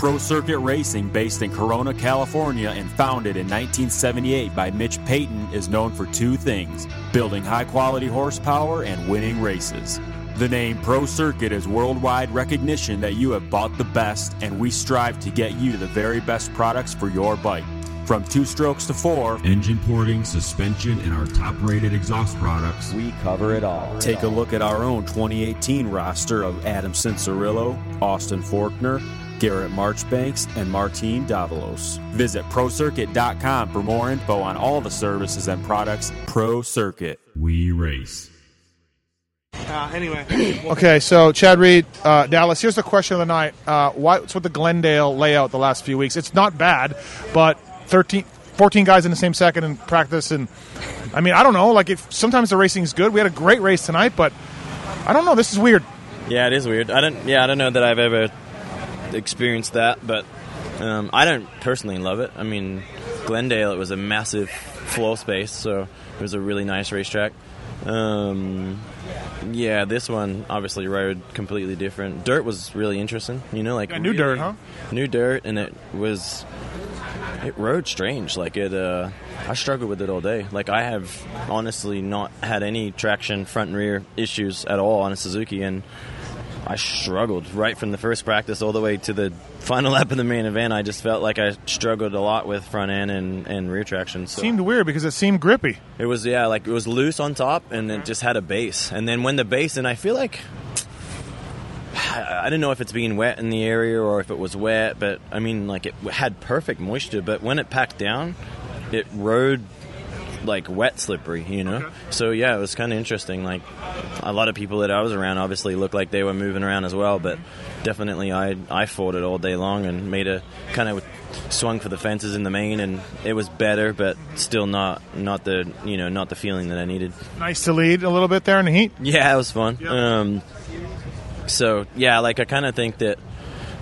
Pro Circuit Racing, based in Corona, California, and founded in 1978 by Mitch Payton, is known for two things building high quality horsepower and winning races. The name Pro Circuit is worldwide recognition that you have bought the best, and we strive to get you the very best products for your bike. From two strokes to four, engine porting, suspension, and our top rated exhaust products, we cover it all. Take a look at our own 2018 roster of Adam Cianciarulo, Austin Forkner, Garrett Marchbanks, and Martin Davalos. Visit ProCircuit.com for more info on all the services and products Pro Circuit. We race. Uh, anyway. okay, so Chad Reed, uh, Dallas. Here's the question of the night: uh, What's with the Glendale layout the last few weeks? It's not bad, but 13, 14 guys in the same second in practice, and I mean, I don't know. Like, if sometimes the racing is good. We had a great race tonight, but I don't know. This is weird. Yeah, it is weird. I don't. Yeah, I don't know that I've ever experienced that, but um, I don't personally love it. I mean, Glendale, it was a massive floor space, so it was a really nice racetrack. Um, yeah, this one obviously rode completely different. Dirt was really interesting. You know, like yeah, new really, dirt, huh? New dirt, and it was it rode strange. Like it, uh, I struggled with it all day. Like I have honestly not had any traction front and rear issues at all on a Suzuki, and I struggled right from the first practice all the way to the final lap of the main event. I just felt like I struggled a lot with front end and, and rear traction. So. Seemed weird because it seemed grippy. It was yeah, like it was loose on top, and it just had a base. And then when the base, and I feel like I don't know if it's being wet in the area or if it was wet, but I mean, like it had perfect moisture. But when it packed down, it rode like wet slippery, you know. Okay. So yeah, it was kind of interesting. Like a lot of people that I was around obviously looked like they were moving around as well, but definitely I I fought it all day long and made a kind of swung for the fences in the main, and it was better, but still not not the you know not the feeling that I needed. Nice to lead a little bit there in the heat. Yeah, it was fun. Yep. Um, so yeah, like I kind of think that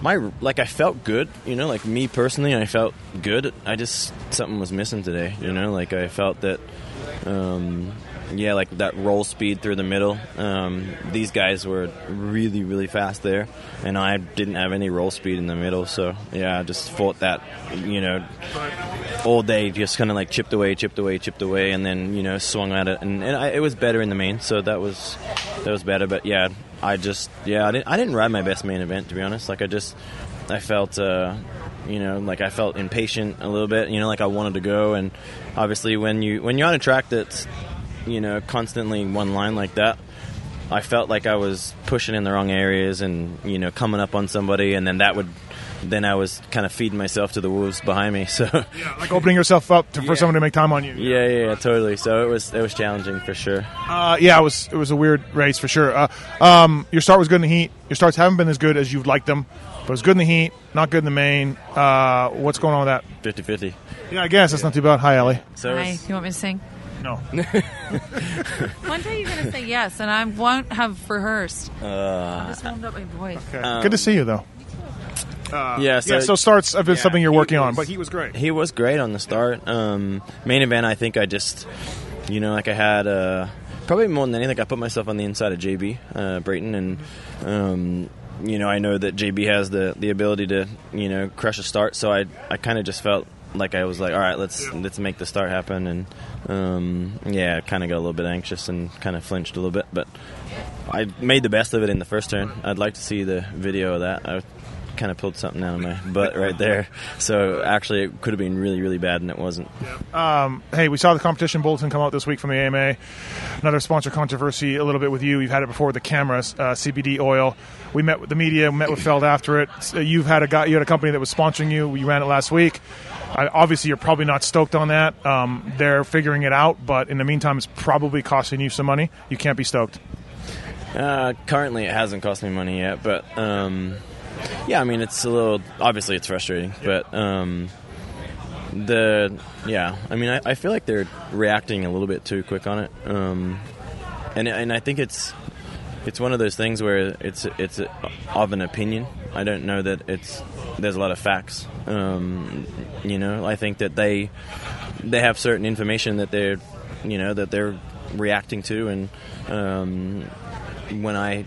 my like I felt good, you know, like me personally, I felt good. I just something was missing today, you know, like I felt that, um, yeah, like that roll speed through the middle. Um, these guys were really really fast there, and I didn't have any roll speed in the middle. So yeah, I just fought that, you know, all day, just kind of like chipped away, chipped away, chipped away, and then you know swung at it, and, and I, it was better in the main. So that was that was better. But yeah, I just yeah I didn't I didn't ride my best main event to be honest. Like I just I felt uh, you know like I felt impatient a little bit. You know like I wanted to go, and obviously when you when you're on a track that's you know constantly one line like that. I felt like I was pushing in the wrong areas and you know coming up on somebody, and then that would then I was kind of feeding myself to the wolves behind me. So yeah, like opening yourself up to, for yeah. someone to make time on you. Yeah, yeah, yeah, totally. So it was it was challenging for sure. Uh, yeah, it was it was a weird race for sure. Uh, um, your start was good in the heat. Your starts haven't been as good as you'd like them, but it was good in the heat, not good in the main. Uh, what's going on with that? 50-50. Yeah, I guess that's not too bad. Hi, Ellie. So Hi. You want me to sing? No. One day you're going to say yes, and I won't have rehearsed. Uh, I just warmed up my voice. Okay. Um, good to see you, though. Uh, yeah, so, yeah, so starts have been yeah, something you're working was, on, but he was great. He was great on the start. Um, main event, I think I just, you know, like I had uh, probably more than anything, I put myself on the inside of JB uh, Brayton, and um, you know, I know that JB has the the ability to, you know, crush a start. So I I kind of just felt like I was like, all right, let's yeah. let's make the start happen, and um, yeah, kind of got a little bit anxious and kind of flinched a little bit, but I made the best of it in the first turn. I'd like to see the video of that. I kind of pulled something out of my butt right there. So actually, it could have been really, really bad, and it wasn't. Um, hey, we saw the competition bulletin come out this week from the AMA. Another sponsor controversy a little bit with you. You've had it before with the cameras, uh, CBD oil. We met with the media, met with Feld after it. So you've had a guy, you had a company that was sponsoring you. You ran it last week. obviously, you're probably not stoked on that. Um, they're figuring it out, but in the meantime, it's probably costing you some money. You can't be stoked. Uh, currently, it hasn't cost me money yet, but um, yeah, I mean, it's a little obviously it's frustrating, but um, the yeah, I mean, I, I, feel like they're reacting a little bit too quick on it, um, and and I think it's it's one of those things where it's it's of an opinion. I don't know that it's there's a lot of facts. Um, you know, I think that they they have certain information that they're you know that they're reacting to, and um, when I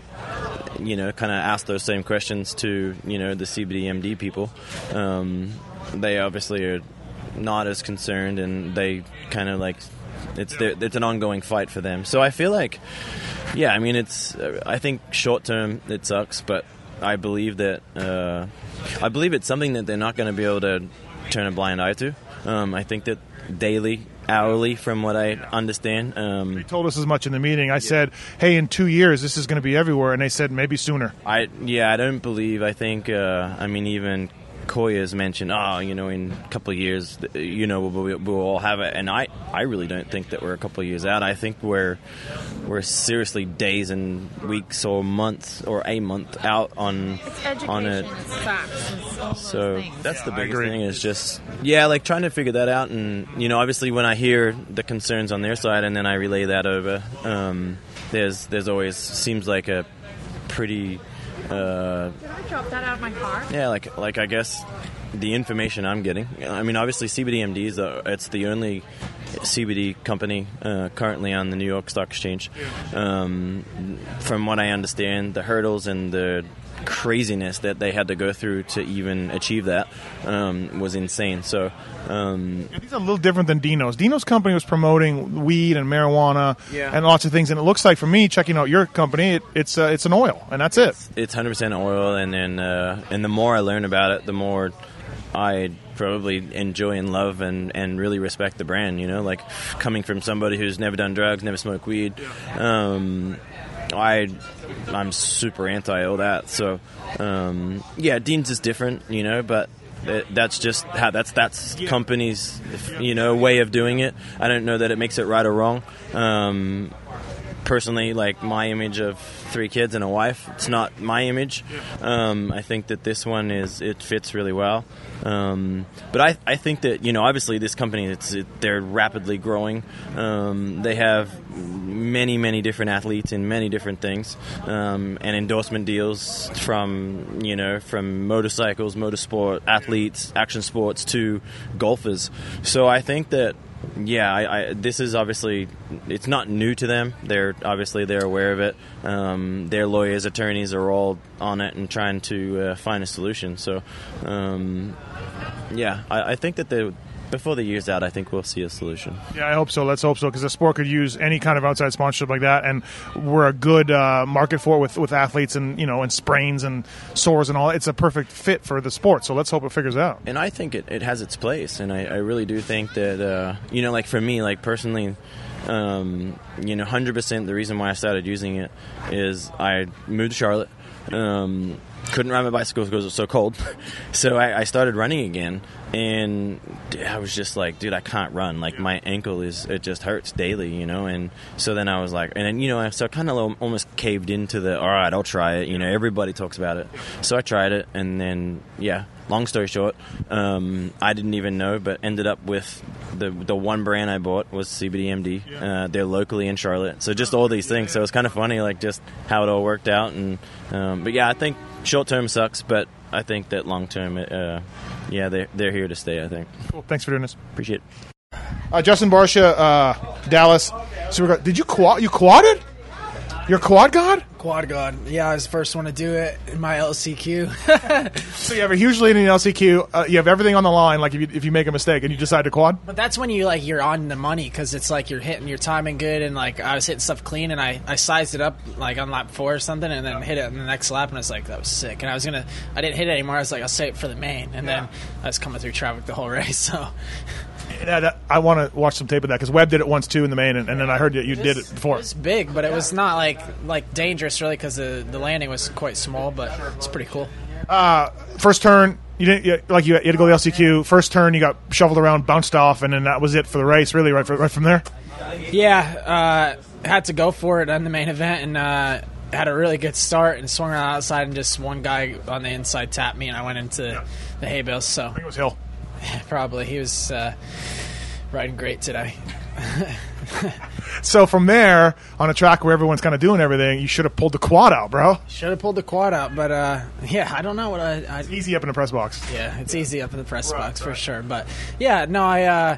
you know, kind of ask those same questions to you know the CBDMD people. Um, they obviously are not as concerned, and they kind of like it's their, it's an ongoing fight for them. So I feel like, yeah, I mean, it's I think short term it sucks, but I believe that uh, I believe it's something that they're not going to be able to turn a blind eye to. Um, I think that daily, hourly, from what I understand. Um, They told us as much in the meeting. I said, "Hey, in two years, this is going to be everywhere," and they said maybe sooner. I yeah, I don't believe. I think. Uh, I mean, even Koya's mentioned. Oh, you know, in a couple of years, you know, we'll, we'll all have it. And I, I really don't think that we're a couple of years out. I think we're we're seriously days and weeks or months or a month out on It's on it. facts, it's all those So things. that's the biggest thing is just yeah, like trying to figure that out, and you know, obviously when I hear the concerns on their side, and then I relay that over, um, there's there's always seems like a pretty uh, Did I drop that out of my car? yeah, like like I guess the information I'm getting. I mean, obviously CBDMD is the, it's the only CBD company uh, currently on the New York Stock Exchange. Um, from what I understand, the hurdles and the craziness that they had to go through to even achieve that um, was insane. So. Um, These are a little different than Dino's. Dino's company was promoting weed and marijuana Yeah. and lots of things, and it looks like for me, checking out your company, it, it's uh, it's an oil, and that's it. it's hundred percent oil, and then uh, and the more I learn about it, the more I probably enjoy and love and, and really respect the brand. You know, like coming from somebody who's never done drugs, never smoked weed. Um, I I'm super anti all that. So um, yeah, Dean's is different, you know, but. that- That's just how that's that's company's you know way of doing it. I don't know that it makes it right or wrong. Um, personally like my image of three kids and a wife it's not my image. Um, i think that this one is it fits really well. Um, but I, I think that you know obviously this company it's it, they're rapidly growing. Um, they have many many different athletes in many different things. Um, and endorsement deals from you know from motorcycles motorsport athletes action sports to golfers. So i think that yeah, I, I, this is obviously it's not new to them. They're obviously they're aware of it. Um, their lawyers, attorneys are all on it and trying to uh, find a solution. So, um, yeah, I, I think that the before the year's out, I think we'll see a solution. Yeah, I hope so. Let's hope so because the sport could use any kind of outside sponsorship like that, and we're a good uh, market for it with with athletes and you know and sprains and sores and all. It's a perfect fit for the sport. So let's hope it figures out. and I think it, it has its place, and I, I really do think that uh, you know, like for me, like personally, um, you know, hundred percent. The reason why I started using it is I moved to Charlotte. Um, couldn't ride my bicycle because it was so cold, so I, I started running again, and I was just like, dude, I can't run. Like my ankle is, it just hurts daily, you know. And so then I was like, and then you know, I so kind of almost caved into the, all right, I'll try it. You know, everybody talks about it, so I tried it, and then yeah, long story short, um, I didn't even know, but ended up with the the one brand I bought was CBDMD. Uh, they're locally in Charlotte, so just all these things. So it's kind of funny, like just how it all worked out. And um, but yeah, I think short term sucks, but I think that long term, uh, yeah, they're, they're here to stay. I think. Cool. Thanks for doing this. Appreciate it. Uh, Justin Barcia, uh, Dallas. Super. Did you quad? You quadded? You're quad god? Quad God. Yeah, I was the first one to do it in my LCQ. So you have a huge lead in the LCQ. Uh, you have everything on the line. Like if you if you make a mistake and you decide to quad. but that's when you like you're on the money because it's like you're hitting your timing good and like I was hitting stuff clean and I, I sized it up like on lap four or something and then hit it on the next lap and I was like that was sick and I was gonna I didn't hit it anymore I was like I'll save it for the main and then I was coming through traffic the whole race so Yeah, that, I want to watch some tape of that because Webb did it once too in the main, and, and then I heard that you did it before. It was big, but it was not like like dangerous really because the the landing was quite small, but it's pretty cool. First turn, you didn't you, like you, you had to go to the LCQ. First turn, you got shoveled around, bounced off, and then that was it for the race. Really, right, for, right from there. Yeah, uh, had to go for it on the main event and uh, had a really good start and swung around outside and just one guy on the inside tapped me and I went into the hay bales. So I think it was Hill. probably he was uh, riding great today. So from there, on a track where everyone's kind of doing everything, you should have pulled the quad out, bro. Should have pulled the quad out, but uh, yeah, I don't know what I. I Easy up in the press box. yeah, it's easy up in the press box for sure. But yeah, no, I uh,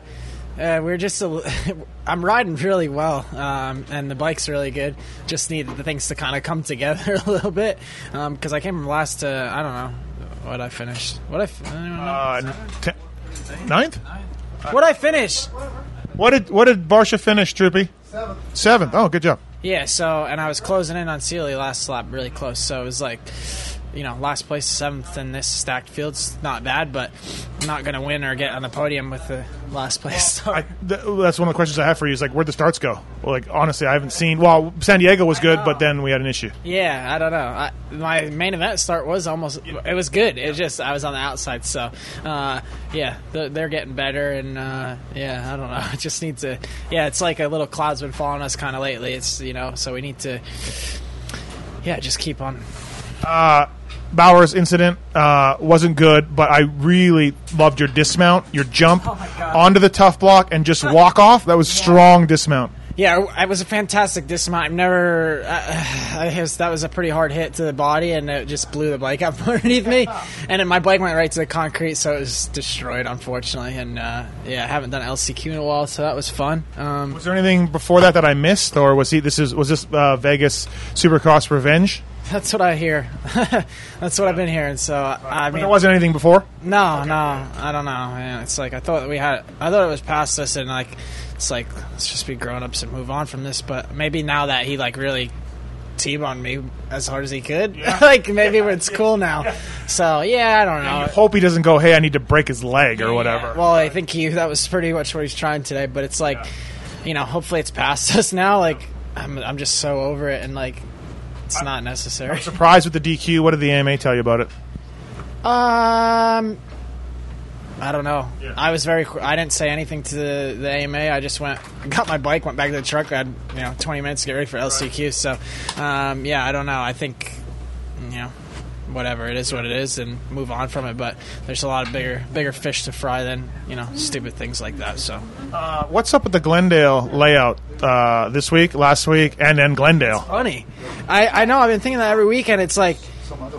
Uh, we're just a, I'm riding really well, um, and the bike's really good. Just need the things to kind of come together a little bit because I came from last to I don't know what I finished. What I, f- I don't know. Uh, ten, ninth. what I finish? What did what did Barcia finish, Troopy? Seventh. Seventh. Oh, good job. Yeah, so and I was closing in on Seely last lap, really close. So it was like, you know, last place, seventh in this stacked field's not bad, but I'm not gonna win or get on the podium with the last place I, th- that's one of the questions I have for you. Is like, where'd the starts go? Well, like, honestly, I haven't seen. Well, San Diego was good, but then we had an issue. Yeah, I don't know. I, my main event start was almost. It was good. It just I was on the outside, so uh, yeah, they're, they're getting better, and uh, yeah, I don't know. It just needs to. Yeah, it's like a little cloud's been following us kind of lately. It's you know, so we need to. Yeah, just keep on. Bowers incident uh, wasn't good, but I really loved your dismount, your jump Oh onto the tough block and just walk off. That was strong dismount. Yeah, it was a fantastic dismount. I've never. Uh, I guess that was a pretty hard hit to the body, and it just blew the bike up underneath me. And then my bike went right to the concrete, so it was destroyed, unfortunately. And uh, yeah, I haven't done LCQ in a while, so that was fun. Um, Was there anything before that that I missed, or was he? This is was this uh, Vegas Supercross Revenge? that's what I hear. that's what I've been hearing. So I mean, there wasn't anything before. no, no, I don't know. Man. It's like I thought we had. I thought it was past us, and like it's like let's just be grown ups and move on from this. But maybe now that he like really t-boned me as hard as he could, like maybe it's cool now. So yeah, I don't know. Hope he doesn't go. Hey, I need to break his leg or whatever. Well, I think he that was pretty much what he's trying today. But it's like, you know, hopefully it's past us now. Like I'm, I'm just so over it, and like it's not necessary. I'm Surprised with the DQ. What did the AMA tell you about it? Um, I don't know. I was very. I didn't say anything to the, the AMA. I just went, got my bike, went back to the truck. I had you know 20 minutes to get ready for LCQ. So, um, yeah, I don't know. I think, you know, whatever it is, what it is, and move on from it. But there's a lot of bigger bigger fish to fry than you know stupid things like that. So. What's up with the Glendale layout uh, this week, last week, and then Glendale? funny. I, I know. I've been thinking that every weekend. It's like,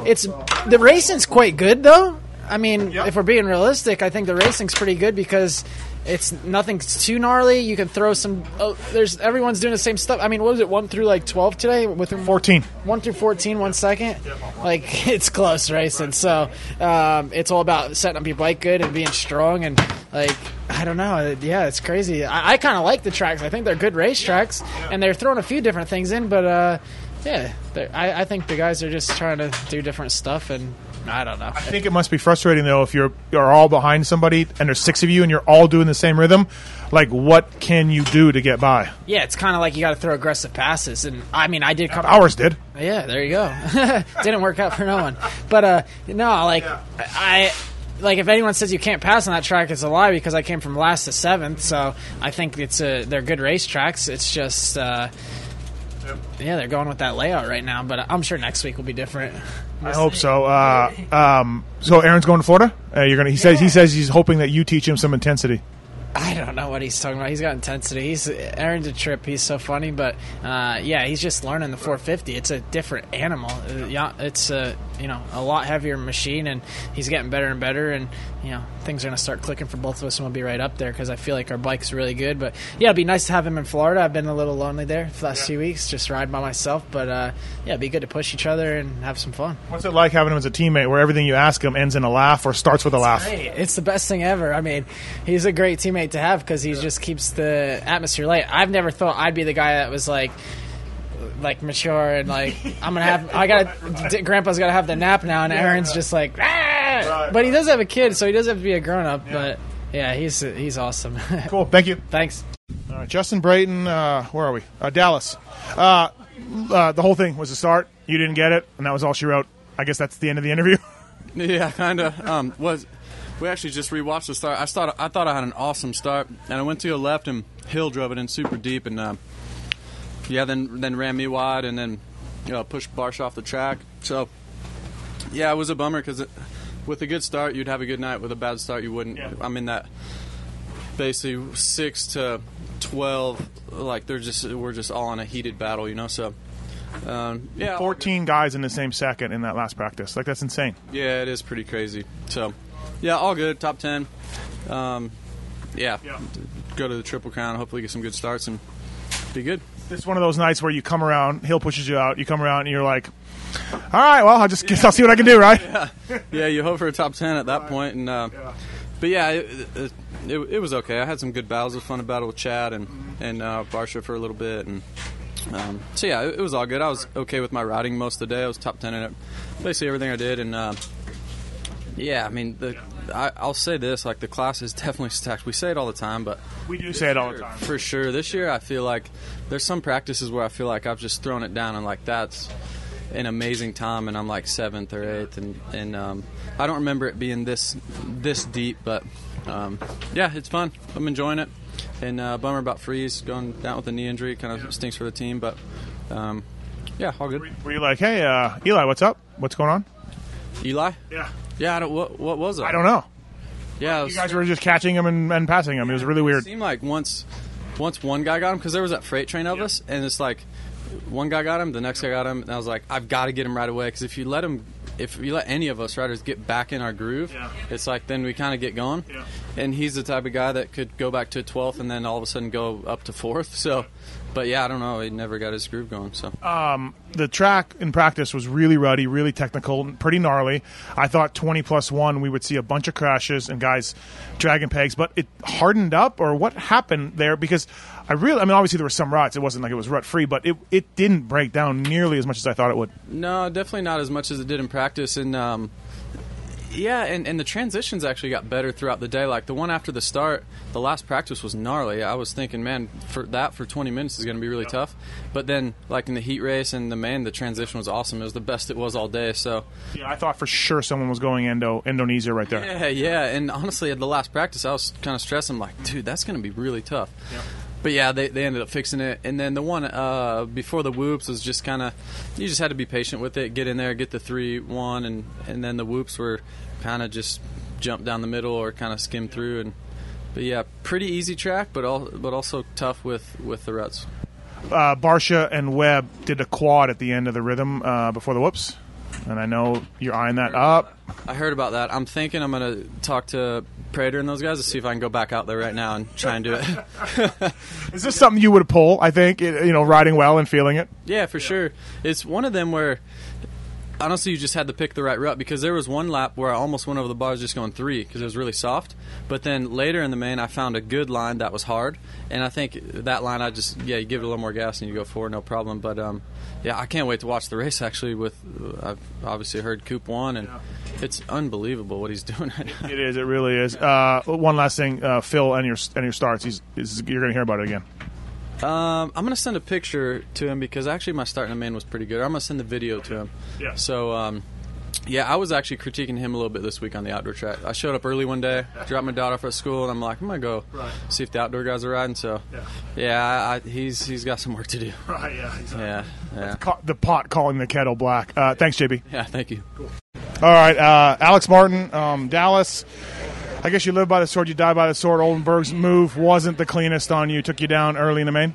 it's the racing's quite good though. I mean, if we're being realistic, I think the racing's pretty good because it's nothing too gnarly. You can throw some. Oh, there's everyone's doing the same stuff. I mean, what was it? One through like twelve today with Fourteen. one through 14 one second like it's close racing so um, it's all about setting up your bike good and being strong and like i don't know yeah it's crazy i, I kind of like the tracks i think they're good race tracks and they're throwing a few different things in but uh, yeah I, I think the guys are just trying to do different stuff and i don't know I think it must be frustrating though if you're you're all behind somebody and there's six of you and you're all doing the same rhythm. Like, what can you do to get by? yeah it's kind of like you got to throw aggressive passes and i mean i did come Ours did. Yeah, there you go. Didn't work out for no one. But uh no, like I like if anyone says you can't pass on that track, it's a lie because I came from last to seventh. So I think it's a they're good race tracks. It's just uh, yeah, they're going with that layout right now. But I'm sure next week will be different. I hope so. Uh, um, so Aaron's going to Florida. Uh, you're gonna. He says. He says he's hoping that you teach him some intensity. I don't know what he's talking about. He's got intensity. He's Aaron's a trip. He's so funny, but uh, yeah, he's just learning the 450. It's a different animal. Uh, yeah, it's a you know a lot heavier machine, and he's getting better and better. And you know things are gonna start clicking for both of us, and we'll be right up there because I feel like our bike's really good. But yeah, it'd be nice to have him in Florida. I've been a little lonely there for the last few weeks, just riding by myself. But uh, yeah, it'd be good to push each other and have some fun. What's it like having him as a teammate, where everything you ask him ends in a laugh or starts with a laugh? Hey, it's the best thing ever. I mean, he's a great teammate to have because he just keeps the atmosphere light. I've never thought I'd be the guy that was like, like mature and like I'm gonna have. I got to Grandpa's got to have the nap now, and Aaron's just like, "Ah!" but he does have a kid, so he does have to be a grown up. But yeah, he's he's awesome. Cool. Thank you. Thanks. All right, Justin Brayton. Uh, where are we? Uh, Dallas. Uh, uh, the whole thing was a start. You didn't get it, and that was all she wrote. I guess that's the end of the interview. Yeah, kind of. Um, was we actually just rewatched the start? I thought I thought I had an awesome start, and I went to the left, and Hill drove it in super deep, and uh, yeah, then then ran me wide, and then you know, pushed Barsh off the track. So yeah, it was a bummer because with a good start, you'd have a good night. With a bad start, you wouldn't. I'm in that basically six to twelve. Like they're just we're just all in a heated battle, you know. So. Um, yeah, 14 guys in the same second in that last practice. Like that's insane. Yeah, it is pretty crazy. So, yeah, all good. Top ten. Um, yeah, go to the Triple Crown. Hopefully, get some good starts and be good. It's one of those nights where you come around, Hill pushes you out, you come around, and you're like, all right, well, I'll just guess I'll see what I can do, right? yeah, you hope for a top ten at that point, and uh, but yeah, it, it, it, it was okay. I had some good battles. It was fun to battle with Chad and and uh, Barcia for a little bit, and um, so yeah, it, it was all good. I was okay with my riding most of the day. I was top ten in it, basically everything I did, and uh, yeah, I mean the. I, I'll say this: like the class is definitely stacked. We say it all the time, but We do say it all the time. for sure. This year, I feel like there's some practices where I feel like I've just thrown it down and like that's an amazing time, and I'm like seventh or eighth, and and um, I don't remember it being this this deep, but um, yeah, it's fun. I'm enjoying it, and uh, bummer about Freeze going down with a knee injury. Kind of stinks for the team, but um, yeah, all good. Were you like, hey, uh, Eli, what's up? What's going on? Eli? Yeah. Yeah, I don't. What, what was it? I don't know. Yeah, You guys were just catching him and, and passing him. It was really weird. It seemed like once, once one guy got him because there was that freight train of us, and it's like one guy got him, the next guy got him, and I was like, I've got to get him right away because if you let him, if you let any of us riders get back in our groove, Yeah. it's like then we kind of get going. Yeah. And he's the type of guy that could go back to 12th and then all of a sudden go up to fourth. So, but yeah, I don't know. He never got his groove going. So the track in practice was really ruddy, really technical, pretty gnarly. I thought 20 plus one, we would see a bunch of crashes and guys dragging pegs, but it hardened up, or what happened there? Because I really, I mean, obviously there were some ruts. It wasn't like it was rut free, but it, it didn't break down nearly as much as I thought it would. No, definitely not as much as it did in practice. And um, yeah, and, and the transitions actually got better throughout the day. Like the one after the start, the last practice was gnarly. I was thinking, man, for that for 20 minutes is going to be really tough. But then, like in the heat race and the main, the transition was awesome. It was the best it was all day. So Yeah, I thought for sure someone was going Indo, Indonesia right there. yeah, yeah. And honestly, at the last practice, I was kind of stressing, like, dude, that's going to be really tough. Yeah But yeah, they, they ended up fixing it. And then the one uh, before the whoops was just kind of, you just had to be patient with it, get in there, get the 3 1, and, and then the whoops were kind of just jump down the middle or kind of skim through. and But yeah, pretty easy track, but all, but also tough with, with the ruts. uh, Barcia and Webb did a quad at the end of the rhythm uh, before the whoops, and I know you're eyeing that up. I heard about that. I'm thinking I'm going to talk to Prater and those guys to see if I can go back out there right now and try and do it. Is this something you would pull? I think it- you know, riding well and feeling it. Yeah, for sure. It's one of them where honestly you just had to pick the right route because there was one lap where I almost went over the bars just going three because it was really soft. But then later in the main, I found a good line that was hard, and I think that line I just yeah you give it a little more gas and you go forward no problem. But um, yeah, I can't wait to watch the race actually. With I've obviously heard Coop won and. It's unbelievable what he's doing right now. It is. It really is. Uh, one last thing, uh, Phil, and your and your starts. He's, is, you're going to hear about it again. Um, I'm gonna send a picture to him because actually my start in the main was pretty good. I'm gonna send the video to him. Yeah. So um, yeah, I was actually critiquing him a little bit this week on the outdoor track. I showed up early one day, dropped my daughter off at school, and I'm like, I'm gonna go see if the outdoor guys are riding. So yeah, I, I, he's he's got some work to do. Right. Yeah. Yeah, yeah, Ca- the pot calling the kettle black. Uh, thanks, JB. yeah. Thank you. All right, uh, Alex Martin, um, Dallas. I guess you live by the sword, you die by the sword. Oldenburg's move wasn't the cleanest on you. Took you down early in the main.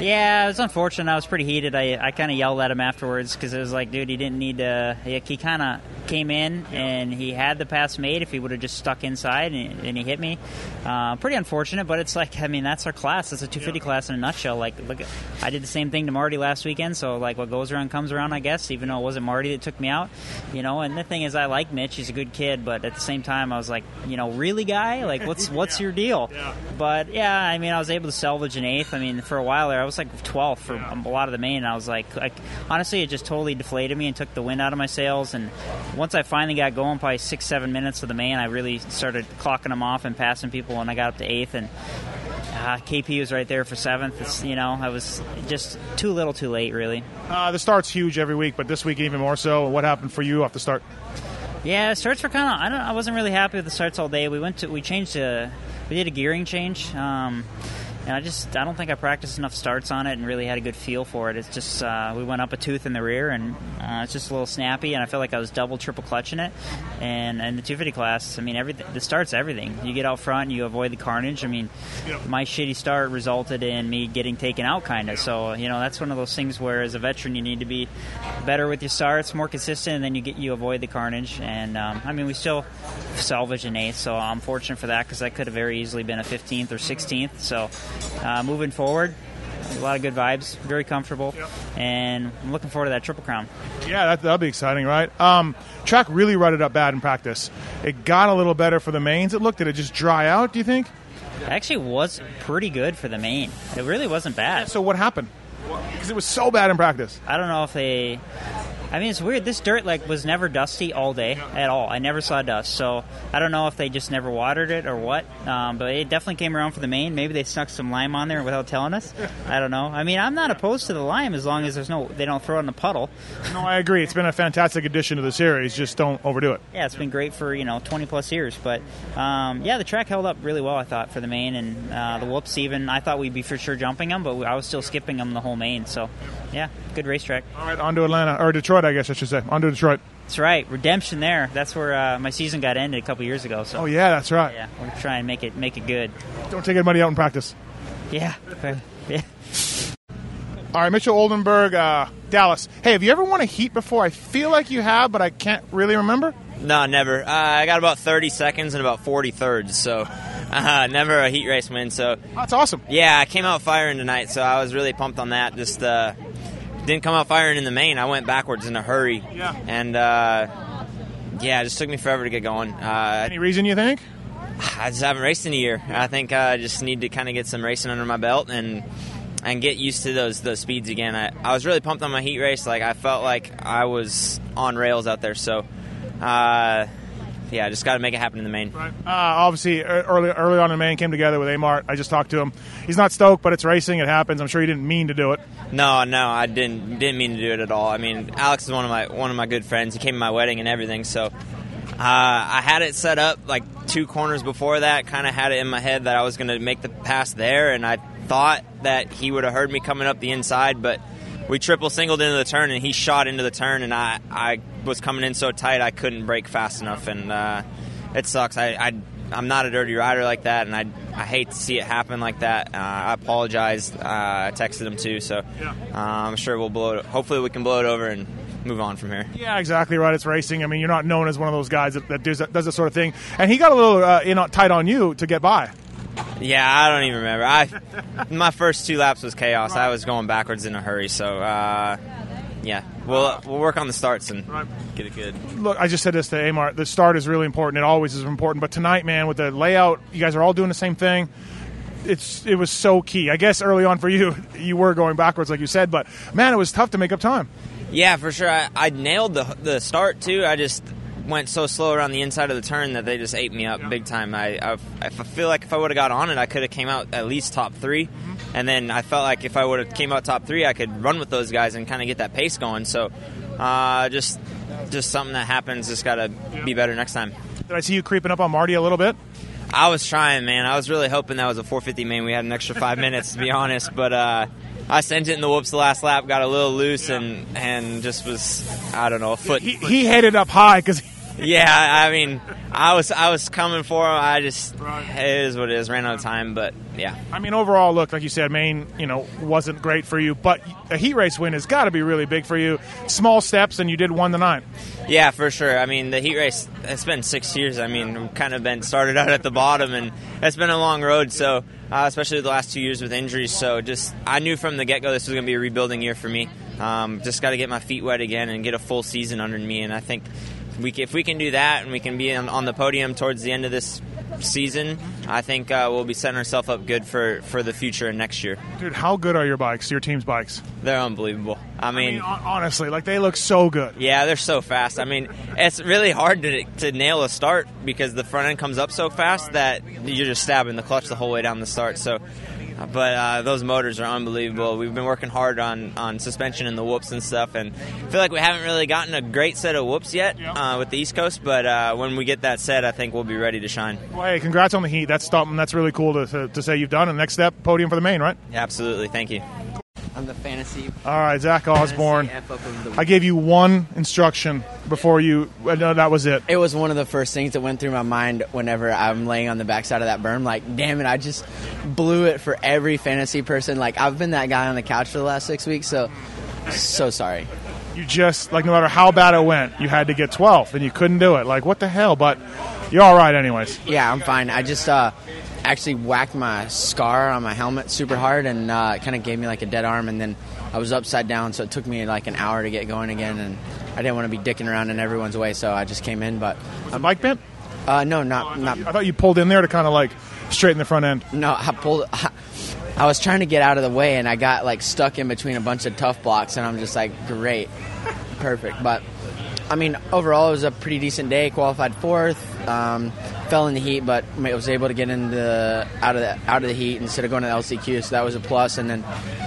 Yeah, it was unfortunate. I was pretty heated. I, I kind of yelled at him afterwards because it was like, dude, he didn't need to. He, he kind of came in and he had the pass made if he would have just stuck inside and, and he hit me. Uh, pretty unfortunate, but it's like, I mean, that's our class. It's a 250 class in a nutshell. Like, look, I did the same thing to Marty last weekend, so like, what goes around comes around, I guess. Even though it wasn't Marty that took me out, you know. And the thing is, I like Mitch. He's a good kid, but at the same time, I was like, you know, really, guy, like, what's what's your deal? But yeah, I mean, I was able to salvage an eighth. I mean, for a while there, I was like 12th for a lot of the main. And I was like, like, honestly, it just totally deflated me and took the wind out of my sails. And once I finally got going, probably six, seven minutes of the main, I really started clocking them off and passing people. And I got up to eighth, and uh, KP was right there for seventh. It's, you know, I was just too little, too late, really. Uh, the start's huge every week, but this week even more so. What happened for you off the start? Yeah, starts were kind of. I don't. I wasn't really happy with the starts all day. We went to. We changed to. We did a gearing change. Um, and I just I don't think I practiced enough starts on it and really had a good feel for it. It's just uh, we went up a tooth in the rear, and uh, it's just a little snappy, and I feel like I was double, triple clutching it. And in the 250 class, I mean, everything the start's everything. You get out front, you avoid the carnage. I mean, my shitty start resulted in me getting taken out, kind of. So you know that's one of those things where, as a veteran, you need to be better with your starts, more consistent, and then you get you avoid the carnage. And um, I mean, we still salvaged an eighth, so I'm fortunate for that because I could have very easily been a 15th or 16th. So uh, moving forward, a lot of good vibes, very comfortable, and I'm looking forward to that triple crown. Yeah, that, that'll be exciting, right? Um, track really rutted up bad in practice. It got a little better for the mains. It looked. Did it just dry out? Do you think? It actually was pretty good for the main. It really wasn't bad. So what happened? Because it was so bad in practice. I don't know if they. I mean, it's weird. This dirt like was never dusty all day at all. I never saw dust, so I don't know if they just never watered it or what. Um, but it definitely came around for the main. Maybe they snuck some lime on there without telling us. I don't know. I mean, I'm not opposed to the lime as long as there's no they don't throw it in the puddle. No, I agree. It's been a fantastic addition to the series. Just don't overdo it. Yeah, it's been great for you know 20 plus years. But um, yeah, the track held up really well. I thought for the main and uh, the whoops. Even I thought we'd be for sure jumping them, but I was still skipping them the whole main. So yeah, good racetrack. All right, on to Atlanta or Detroit, I guess I should say. On to Detroit. That's right, redemption there. That's where uh, my season got ended a couple years ago. So Oh yeah, that's right. yeah, we're trying to make it make it good. Don't take anybody out in practice. Yeah, yeah. All right, Mitchell Oldenburg, uh, Dallas. Hey, have you ever won a heat before? I feel like you have, but I can't really remember. No, never. Uh, I got about 30 seconds and about 40 thirds, so uh, never a heat race win. So that's awesome. Yeah, I came out firing tonight, so I was really pumped on that. Just uh, didn't come out firing in the main. I went backwards in a hurry. Yeah. And uh, yeah, it just took me forever to get going. Uh, Any reason you think? I just haven't raced in a year. I think I just need to kind of get some racing under my belt and and get used to those those speeds again. I, I was really pumped on my heat race. Like I felt like I was on rails out there. So uh, yeah, just got to make it happen in the main. Uh, obviously, early early on in the main came together with Amart. I just talked to him. He's not stoked, but it's racing. It happens. I'm sure he didn't mean to do it. No, no, I didn't didn't mean to do it at all. I mean, Alex is one of my one of my good friends. He came to my wedding and everything, so uh, I had it set up like two corners before that. Kind of had it in my head that I was going to make the pass there, and I thought that he would have heard me coming up the inside, but we triple singled into the turn, and he shot into the turn, and I I was coming in so tight I couldn't brake fast enough, and uh, it sucks. I, I I'm not a dirty rider like that, and I I hate to see it happen like that. Uh, I apologize. Uh, I texted him too, so uh, I'm sure we'll blow it. Hopefully, we can blow it over and move on from here. Yeah, exactly right. It's racing. I mean, you're not known as one of those guys that, that does, that does that sort of thing. And he got a little uh, in tight on you to get by. Yeah, I don't even remember. I my first two laps was chaos. I was going backwards in a hurry, so uh, yeah, we'll uh, we'll work on the starts and get it good. Look, I just said this to Amart. The start is really important. It always is important. But tonight, man, with the layout, you guys are all doing the same thing. It's it was so key. I guess early on for you, you were going backwards, like you said. But man, it was tough to make up time. Yeah, for sure. I, I nailed the the start too. I just went so slow around the inside of the turn that they just ate me up big time. I, I, I feel like if I would have got on it, I could have came out at least top 3 mm-hmm. And then I felt like if I would have came out top three, I could run with those guys and kind of get that pace going. So, uh, just just something that happens. Just got to be better next time. Did I see you creeping up on Marty a little bit? I was trying, man. I was really hoping that was a 450 main. We had an extra five minutes, to be honest, but. Uh, I sent it in the whoops the last lap, got a little loose, and and just was I don't know a foot. He, he headed up high because yeah, I mean, I was I was coming for him. I just it is what it is. Ran out of time, but yeah. I mean, overall, look, like you said, main, you know, wasn't great for you, but a heat race win has got to be really big for you. Small steps, and you did one to nine. Yeah, for sure. I mean, the heat race, it's been six years. I mean, kind of been started out at the bottom, and it's been a long road, so, uh, especially the last two years with injuries. So, just, I knew from the get go this was going to be a rebuilding year for me. Um, just got to get my feet wet again and get a full season under me, and I think we, if we can do that and we can be on, on the podium towards the end of this season, I think uh, we'll be setting ourselves up good for, for the future and next year. Dude, how good are your bikes, your team's bikes? They're unbelievable. I mean, honestly, like they look so good. Yeah, they're so fast. I mean, it's really hard to, to nail a start because the front end comes up so fast that you're just stabbing the clutch the whole way down the start. So but uh, those motors are unbelievable. We've been working hard on, on suspension and the whoops and stuff, and I feel like we haven't really gotten a great set of whoops yet uh, with the East Coast. But uh, when we get that set, I think we'll be ready to shine. Well, hey, congrats on the heat. That's something that's really cool to, to, to say you've done. And next step, podium for the main, right? Absolutely, thank you. The fantasy. All right, Zach Osborne. Fantasy F up of the I gave you one instruction before you. uh, No, that was it. It was one of the first things that went through my mind whenever I'm laying on the backside of that berm. Like, damn it, I just blew it for every fantasy person. Like, I've been that guy on the couch for the last six weeks, so so sorry. You just like no matter how bad it went, you had to get 12th, and you couldn't do it. Like what the hell? But you're all right, anyways. Yeah, I'm fine. I just uh, actually whacked my scar on my helmet super hard, and uh, it kind of gave me like a dead arm, and then I was upside down, so it took me like an hour to get going again, and I didn't want to be dicking around in everyone's way, so I just came in. But the bike bent? Uh, no, not not. I thought you pulled in there to kind of like straighten the front end. No, I pulled. I was trying to get out of the way, and I got like stuck in between a bunch of tough blocks, and I'm just like, great, perfect. But I mean, overall, it was a pretty decent day. Qualified fourth. Um, fell in the heat, but I was able to get into out of the out of the heat instead of going to the LCQ, so that was a plus. And then,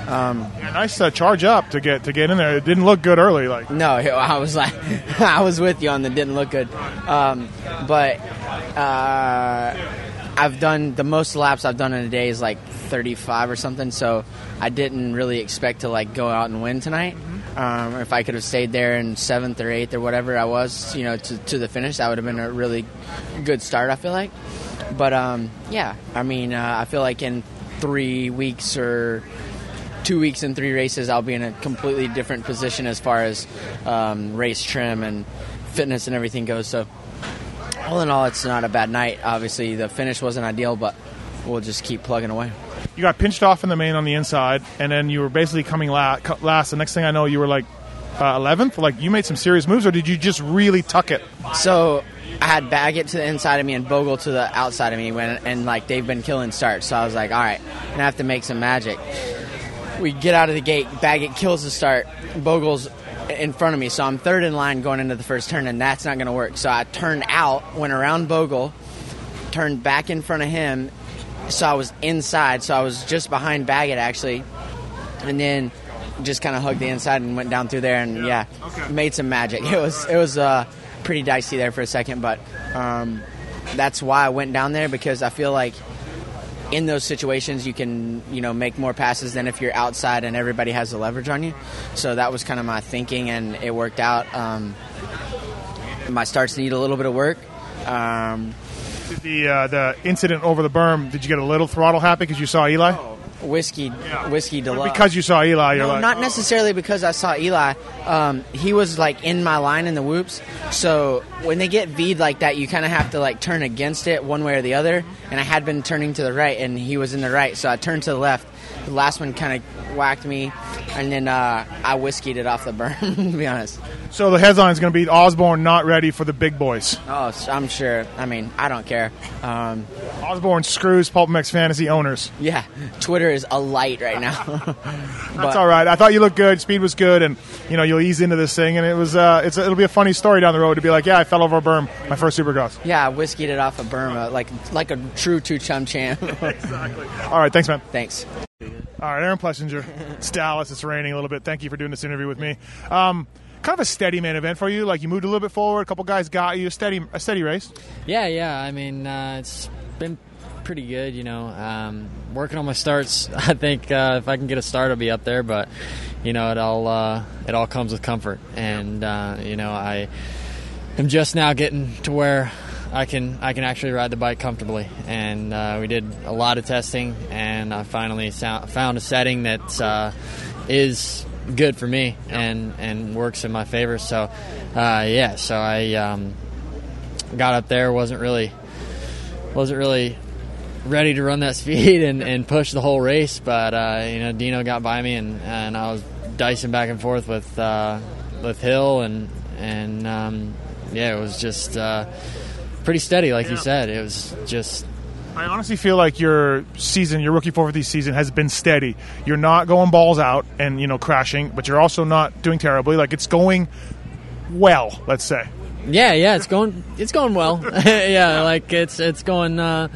um, Yeah, nice uh, charge up to get to get in there. It didn't look good early. Like no, I was like, I was with you on the didn't look good, um, but uh, I've done the most laps I've done in a day is like 35 or something. So I didn't really expect to like go out and win tonight. Um, if I could have stayed there in seventh or eighth or whatever I was, you know, to, to the finish, that would have been a really good start. I feel like, but um, yeah, I mean, uh, I feel like in three weeks or two weeks and three races, I'll be in a completely different position as far as um, race trim and fitness and everything goes. So, all in all, it's not a bad night. Obviously, the finish wasn't ideal, but we'll just keep plugging away. You got pinched off in the main on the inside, and then you were basically coming la- last. The next thing I know, you were like uh, 11th. Like you made some serious moves, or did you just really tuck it? So I had Baggett to the inside of me and Bogle to the outside of me, when and like they've been killing starts. So I was like, all right, I'm gonna have to make some magic. We get out of the gate, Baggett kills the start, Bogle's in front of me, so I'm third in line going into the first turn, and that's not gonna work. So I turned out, went around Bogle, turned back in front of him, so I was inside, so I was just behind Baggett actually, and then just kind of hugged the inside and went down through there, and yeah, made some magic. It was it was uh, pretty dicey there for a second, but um, that's why I went down there because I feel like in those situations you can you know make more passes than if you're outside and everybody has the leverage on you. So that was kind of my thinking, and it worked out. Um, my starts need a little bit of work. Um, Did the uh, the incident over the berm? Did you get a little throttle happy because you saw Eli? whiskey, whiskey deluxe. Because you saw Eli, you're no, like, not necessarily because I saw Eli. Um, he was like in my line in the whoops. So when they get V'd like that, you kind of have to like turn against it one way or the other. And I had been turning to the right, and he was in the right, so I turned to the left. The last one kind of whacked me, and then uh, I whiskeyed it off the berm. to be honest. So the headline is going to be Osborne not ready for the big boys. Oh, I'm sure. I mean, I don't care. Um, Osborne screws PulpMX fantasy owners. yeah, Twitter is alight right now. That's all right. I thought you looked good. Speed was good, and you know you'll ease into this thing, and it was uh, it's it'll be a funny story down the road to be like, yeah, I fell over a berm my first Supercross. Yeah, I whiskeyed it off of Burma like like a true two chum champ. exactly. All right, thanks, man. Thanks. All right, Aaron Plessinger. It's Dallas. It's raining a little bit. Thank you for doing this interview with me. Um, kind of a steady man event for you. Like you moved a little bit forward. A couple guys got you. A steady, a steady race. Yeah, yeah. I mean, uh, it's been pretty good. You know, um, working on my starts. I think uh, if I can get a start, I'll be up there. But you know, it all uh, it all comes with comfort, and uh, you know, I am just now getting to where I can I can actually ride the bike comfortably. And uh, we did a lot of testing, and I finally found a setting that uh, is good for me and and works in my favor. So uh, yeah, so I. Um, got up there wasn't really wasn't really ready to run that speed and, and push the whole race but uh, you know Dino got by me and, and I was dicing back and forth with uh, with Hill and and um, yeah it was just uh, pretty steady like you said it was just I honestly feel like your season, your rookie 450 season, has been steady. You're not going balls out and you know crashing, but you're also not doing terribly. Like it's going well, let's say. Yeah, yeah, it's going it's going well. yeah, like it's it's going uh,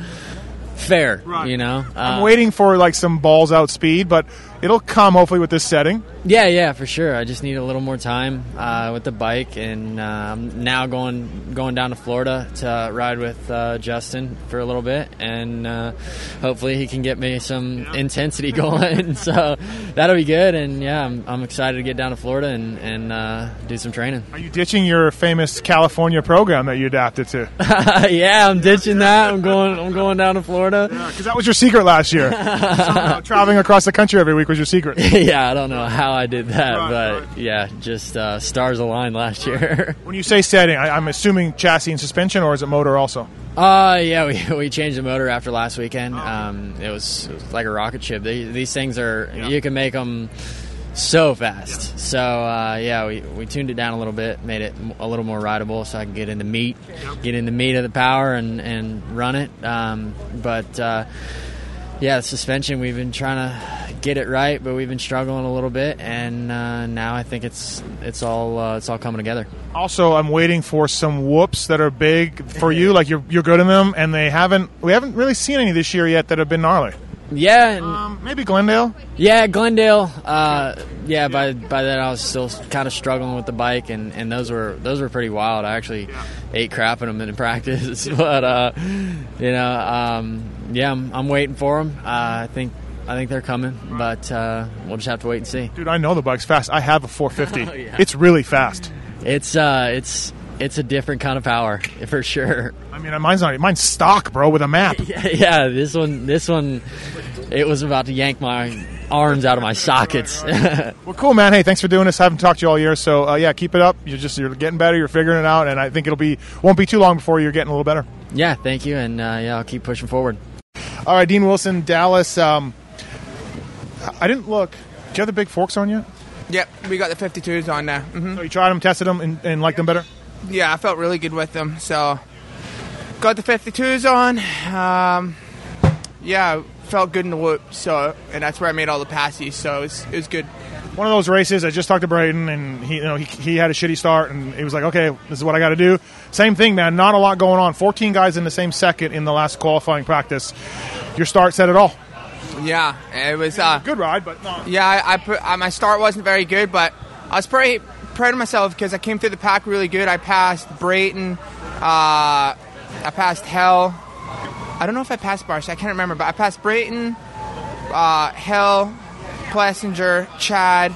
fair. You know, I'm Uh, waiting for like some balls out speed, but it'll come hopefully with this setting. Yeah, yeah, for sure. I just need a little more time uh, with the bike, and I'm now going going down to Florida to ride with uh, Justin for a little bit, and uh, hopefully he can get me some intensity going. so that'll be good, and yeah, I'm, I'm excited to get down to Florida and and uh, do some training. Are you ditching your famous California program that you adapted to? yeah, I'm ditching that. I'm going. I'm going down to Florida. Because that was your secret last year. Traveling across the country every week was your secret. yeah, I don't know how I did that, but yeah, just uh, stars aligned last year. When you say setting, I, I'm assuming chassis and suspension, or is it motor also? Uh, yeah, we, we changed the motor after last weekend. Um, it was, it was like a rocket ship. They, these things are you can make them so fast. So uh, yeah, we, we tuned it down a little bit, made it a little more rideable, so I can get in the meat, get in the meat of the power, and and run it. Um, but uh, yeah, the suspension we've been trying to get it right, but we've been struggling a little bit, and uh, now I think it's it's all uh, it's all coming together. Also, I'm waiting for some whoops that are big for you. Like you're you're good in them, and they haven't. We haven't really seen any this year yet that have been gnarly. Yeah, Um, maybe Glendale. Yeah, Glendale. Uh, yeah, by by then I was still kind of struggling with the bike, and, and those were those were pretty wild. I actually ate crap in them in practice, but uh, you know, um, yeah, I'm, I'm waiting for them. Uh, I think I think they're coming, but uh, we'll just have to wait and see. Dude, I know the bike's fast. I have a 450. Oh, yeah. It's really fast. It's uh, it's it's a different kind of power for sure. I mean, mine's not. Mine's stock, bro, with a map. yeah, this one this one, it was about to yank my arms out of my sockets. Well, cool, man. Hey, thanks for doing this. I haven't talked to you all year, so uh, yeah, keep it up. You're just you're getting better. You're figuring it out, and I think it'll be won't be too long before you're getting a little better. yeah, thank you, and uh, yeah, I'll keep pushing forward. All right, Dean Wilson, Dallas. Um, I didn't look. Do you have the big forks on yet? Yep, we got the 52s on now. hmm So you tried them, tested them, and, and liked them better. Yeah, I felt really good with them. So, got the 52s on. Um, yeah, felt good in the loop. So, and that's where I made all the passes. So it was, it was good. One of those races. I just talked to Brayton, and he, you know, he, he had a shitty start, and he was like, "Okay, this is what I got to do." Same thing, man. Not a lot going on. Fourteen guys in the same second in the last qualifying practice. Your start said it all. Yeah, it was uh, good ride, but no. Yeah, I, I put uh, my start wasn't very good, but I was pretty proud of myself because I came through the pack really good. I passed Brayton, uh, I passed Hill. I don't know if I passed Barsh. I can't remember, but I passed Brayton, uh, Hill, Plessinger, Chad.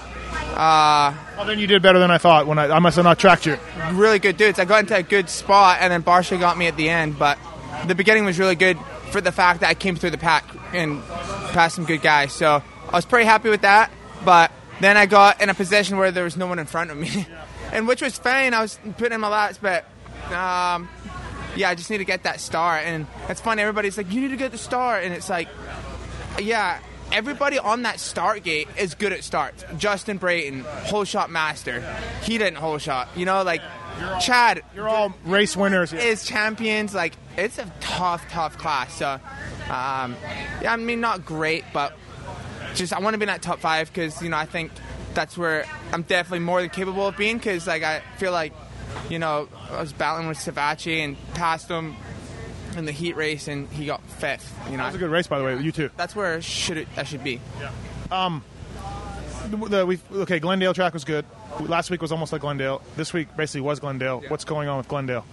Uh, Oh, then you did better than I thought. When I, I must have not tracked you. really good dudes. I got into a good spot, and then Barcia got me at the end. But the beginning was really good for the fact that I came through the pack and passed some good guys. So I was pretty happy with that. But then I got in a position where there was no one in front of me, and which was fine. I was putting in my laps, but um, yeah, I just need to get that start. And it's funny. Everybody's like, "You need to get the start. and it's like, yeah. Everybody on that start gate is good at starts. Justin Brayton, whole shot master. He didn't whole shot. You know, like Chad. You're all race winners. Is champions. Like it's a tough, tough class. So, um, yeah, I mean, not great, but just I want to be in that top five because you know I think that's where I'm definitely more than capable of being. Because like I feel like, you know, I was battling with Savatgy and passed him in the heat race, and he got fifth. You know, That was a good race, by the way. You too. that's where should it, I should be. Yeah. Um, the, the, we okay. Glendale track was good. Last week was almost like Glendale. This week basically was Glendale. What's going on with Glendale?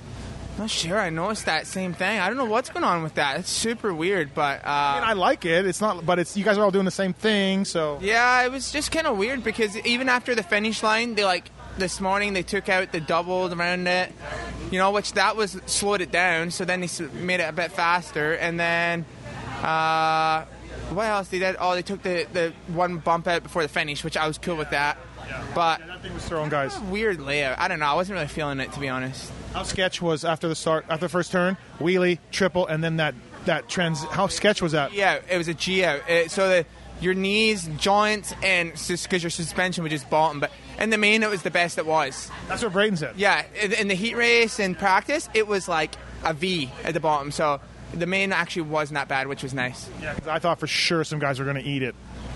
Not sure. I noticed that same thing. I don't know what's going on with that. It's super weird, but uh, I mean, I like it. It's not, but it's you guys are all doing the same thing. So Yeah, it was just kind of weird because even after the finish line, they like this morning they took out the doubles around it, you know, which that was slowed it down. So then they made it a bit faster, and then uh, what else they did? Oh, they took the the one bump out before the finish, which I was cool with that. But that thing was throwing guys. Weird layout. I don't know. I wasn't really feeling it to be honest. How sketch was after the start, after the first turn, wheelie, triple, and then that that trans. How sketch was that? Yeah, it was a G out. It, so the your knees, joints, and because your suspension was just bottom. But in the main, it was the best it was. That's what Brayton said. Yeah, in, in the heat race and practice, it was like a V at the bottom. So the main actually wasn't that bad, which was nice. Yeah, 'cause I thought for sure some guys were going to eat it.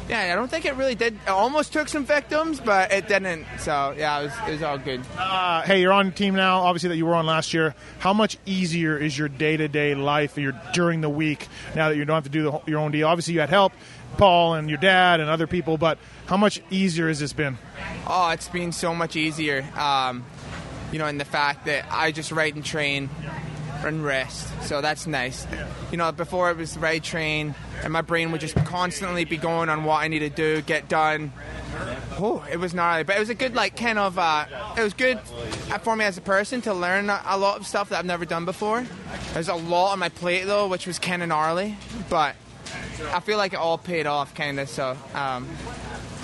Yeah, I don't think it really did. It almost took some victims, but it didn't. So yeah, it was, it was all good. Uh, hey, you're on team now. Obviously, that you were on last year. How much easier is your day to day life your during the week now that you don't have to do the, your own deal? Obviously, you had help, Paul and your dad and other people, but how much easier has this been? Oh, it's been so much easier. Um, you know, in the fact that I just write and train and rest. So that's nice. You know, before it was ride, train, and my brain would just constantly be going on what I need to do, get done. Oh, it was gnarly, but it was a good like kind of. Uh, it was good for me as a person to learn a a lot of stuff that I've never done before. There's a lot on my plate though, which was kind of gnarly, but I feel like it all paid off, kind of. So. Um,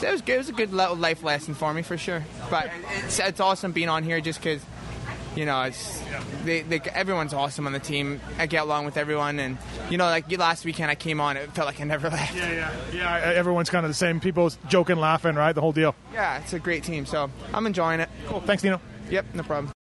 so it was good. It was a good little life lesson for me for sure. But it's, it's awesome being on here just because, you know, it's they, they, everyone's awesome on the team. I get along with everyone, and you know, like last weekend I came on, it felt like I never left. Yeah, yeah, yeah. Everyone's kind of the same. People joking, laughing, right? The whole deal. Yeah, it's a great team, so I'm enjoying it. Cool. Thanks, Dino. Yep, no problem.